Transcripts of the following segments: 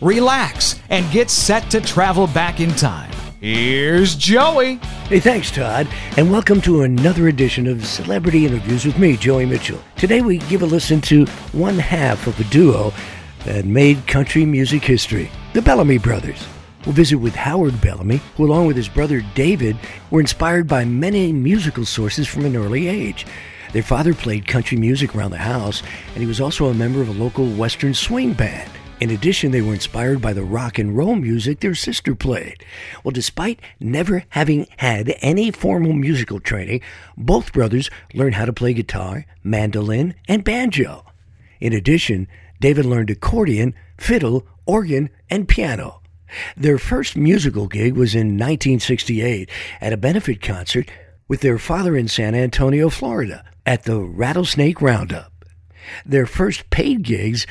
relax, and get set to travel back in time. Here's Joey. Hey, thanks, Todd, and welcome to another edition of Celebrity Interviews with me, Joey Mitchell. Today we give a listen to one half of a duo that made country music history the Bellamy Brothers. We'll visit with Howard Bellamy, who, along with his brother David, were inspired by many musical sources from an early age. Their father played country music around the house, and he was also a member of a local Western swing band. In addition, they were inspired by the rock and roll music their sister played. Well, despite never having had any formal musical training, both brothers learned how to play guitar, mandolin, and banjo. In addition, David learned accordion, fiddle, organ, and piano. Their first musical gig was in 1968 at a benefit concert with their father in San Antonio, Florida, at the Rattlesnake Roundup. Their first paid gigs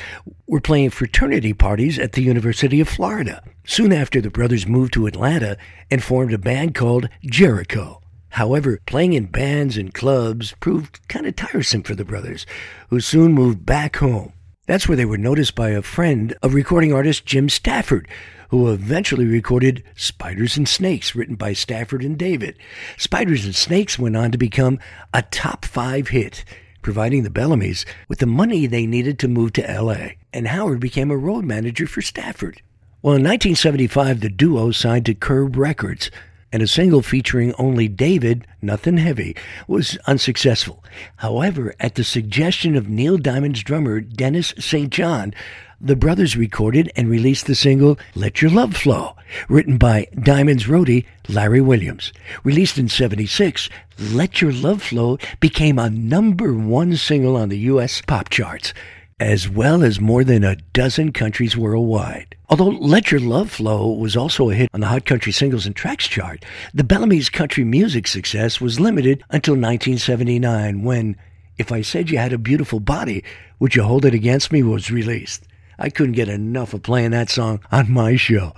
were playing fraternity parties at the University of Florida. Soon after, the brothers moved to Atlanta and formed a band called Jericho. However, playing in bands and clubs proved kind of tiresome for the brothers, who soon moved back home. That's where they were noticed by a friend of recording artist Jim Stafford, who eventually recorded Spiders and Snakes, written by Stafford and David. Spiders and Snakes went on to become a top five hit providing the Bellamys with the money they needed to move to LA, and Howard became a road manager for Stafford. Well, in 1975, the duo signed to Curb Records, and a single featuring only David, Nothing Heavy, was unsuccessful. However, at the suggestion of Neil Diamond's drummer Dennis St. John, the brothers recorded and released the single Let Your Love Flow, written by Diamond's roadie Larry Williams. Released in 76, Let Your Love Flow became a number one single on the U.S. pop charts, as well as more than a dozen countries worldwide. Although Let Your Love Flow was also a hit on the Hot Country Singles and Tracks chart, the Bellamy's country music success was limited until 1979 when If I Said You Had a Beautiful Body, Would You Hold It Against Me was released. I couldn't get enough of playing that song on my show.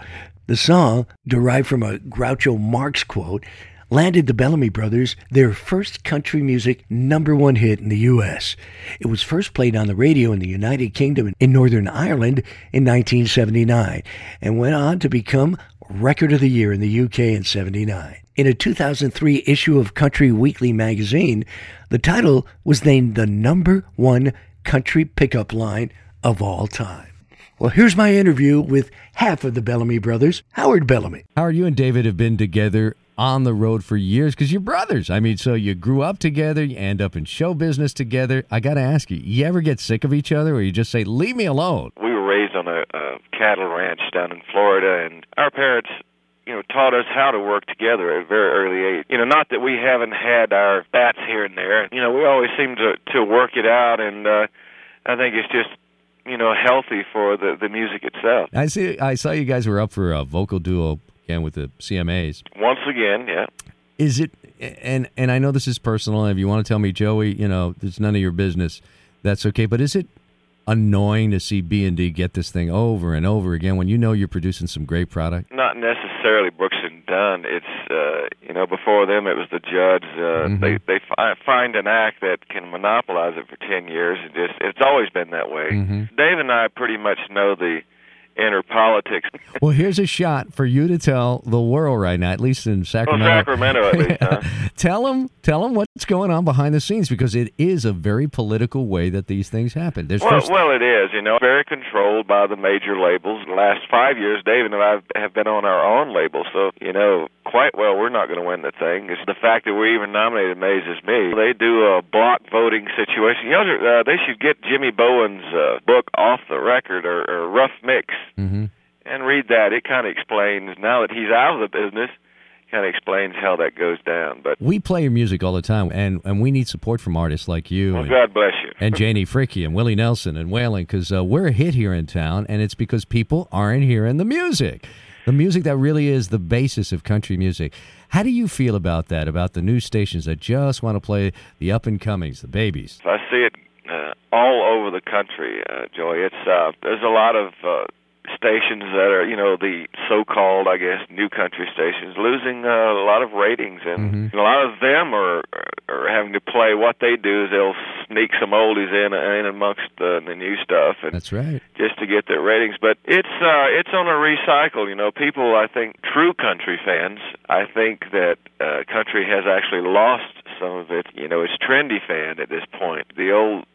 The song, derived from a Groucho Marx quote, landed the Bellamy Brothers their first country music number one hit in the U.S. It was first played on the radio in the United Kingdom in Northern Ireland in 1979 and went on to become Record of the Year in the UK in 79. In a 2003 issue of Country Weekly magazine, the title was named the number one country pickup line of all time. Well, here's my interview with half of the Bellamy brothers, Howard Bellamy. Howard, you and David have been together on the road for years because you're brothers. I mean, so you grew up together, you end up in show business together. I got to ask you, you ever get sick of each other or you just say, leave me alone? We were raised on a, a cattle ranch down in Florida, and our parents you know, taught us how to work together at a very early age. You know, not that we haven't had our bats here and there. You know, we always seem to to work it out, and uh, I think it's just you know healthy for the the music itself. I see. I saw you guys were up for a vocal duo again with the CMAs. Once again, yeah. Is it? And and I know this is personal. If you want to tell me, Joey, you know, it's none of your business. That's okay. But is it annoying to see B and D get this thing over and over again when you know you're producing some great product? Not necessarily Brooks and Dunn. It's uh, you know before them it was the Judds. Uh, Mhm. They they fi- find an act that can monopolize it for ten years. It just it's always been that way. Mhm. Dave and I pretty much know the inner politics. Well, here's a shot for you to tell the world right now, at least in Well, Sacramento. Sacramento at least. Huh? tell them, tell them what's going on behind the scenes because it is a very political way that these things happen. There's Well, first, well, it is. You know, very controlled by the major labels. The last five years, David and I have been on our own label, so you know quite well we're not going to win the thing. It's the fact that we're even nominated amazes me. They do a block voting situation. You know, uh, they should get Jimmy Bowen's uh, book off the record or, or Rough Mix Mhm. and read that. It kind of explains now that he's out of the business. Kind of explains how that goes down. But we play your music all the time, and, and we need support from artists like you. well, and- God bless you. and Janie Fricke and Willie Nelson and Waylon because uh, we're a hit here in town, and it's because people aren't hearing the music. the music that really is the basis of country music. How do you feel about that? About the new stations that just want to play the up and comings, the babies? I see it uh, all over the country, uh, Joey. It's uh, there's a lot of uh, stations that are, you know, the so-called, I guess, new country stations, losing uh, a lot of ratings, and Mhm. a lot of them are are having to play. What they do is they'll sneak some oldies in in amongst the, the new stuff, and That's right. just to get their ratings. But it's uh, it's on a recycle. You know, people. I think true country fans. I think that uh, country has actually lost some of its. You know, its trendy fan at this point. The old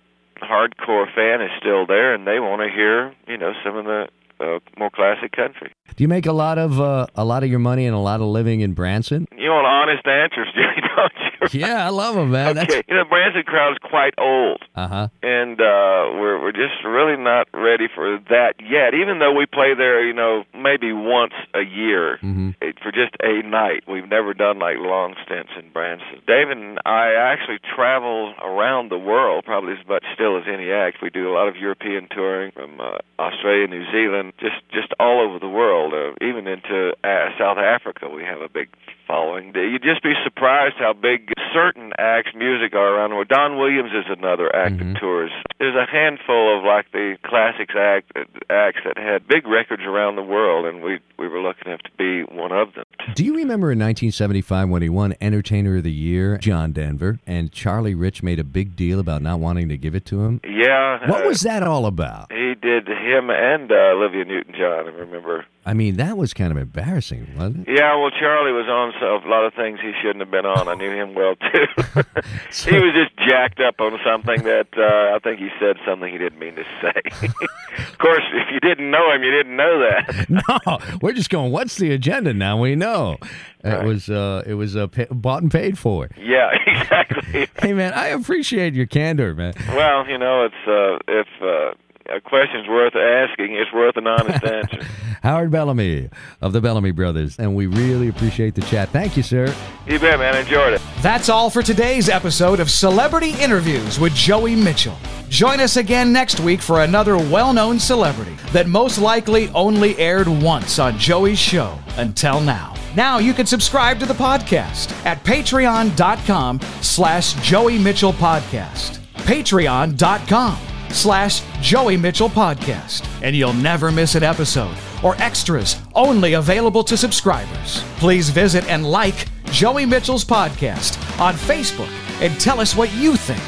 hardcore fan is still there, and they want to hear you know some of the uh, more classic country. Do you make a lot of uh, a lot of your money and a lot of living in Branson? You want honest answers, Jimmy, don't you? Yeah, I love them, man. Okay, you know, Branson crowd is quite old. Uh huh. and uh we're we're just really not ready for that yet even though we play there you know maybe once a year hmm eh, for just a night we've never done like long stints in branson david and i actually travel around the world probably as much still as any act we do a lot of european touring from uh, australia new zealand just just all over the world uh, even into uh, south africa we have a big following you'd just be surprised how big certain acts music are around the world don williams is another act Mhm. that tours there's a handful of like the classics act acts that had big records around the world and we we were lucky enough to be one of them Do you remember in 1975 when he won Entertainer of the Year, John Denver, and Charlie Rich made a big deal about not wanting to give it to him? yeah What uh, was that all about? he did him and uh, olivia newton john i remember I mean, that was kind of embarrassing, wasn't it? Yeah, well, Charlie was on so- a lot of things he shouldn't have been on. I knew him well too. he was just jacked up on something that uh, I think he said something he didn't mean to say. of course, if you didn't know him, you didn't know that. No, we're just going. What's the agenda now? We know it Right. was uh, it was uh, pa- bought and paid for. yeah, exactly. Hey man, I appreciate your candor, man. well, you know, it's uh, if uh, a question's worth asking, it's worth an honest answer. Howard Bellamy of the Bellamy Brothers, and we really appreciate the chat. Thank you, sir. You bet, man. Enjoyed it. That's all for today's episode of Celebrity Interviews with Joey Mitchell. Join us again next week for another well known celebrity that most likely only aired once on Joey's show until now. Now you can subscribe to the podcast at patreon.com slash Joey Mitchell Podcast. Patreon.com slash Joey Mitchell Podcast. And you'll never miss an episode or extras only available to subscribers. Please visit and like Joey Mitchell's podcast on Facebook and tell us what you think.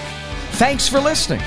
Thanks for listening.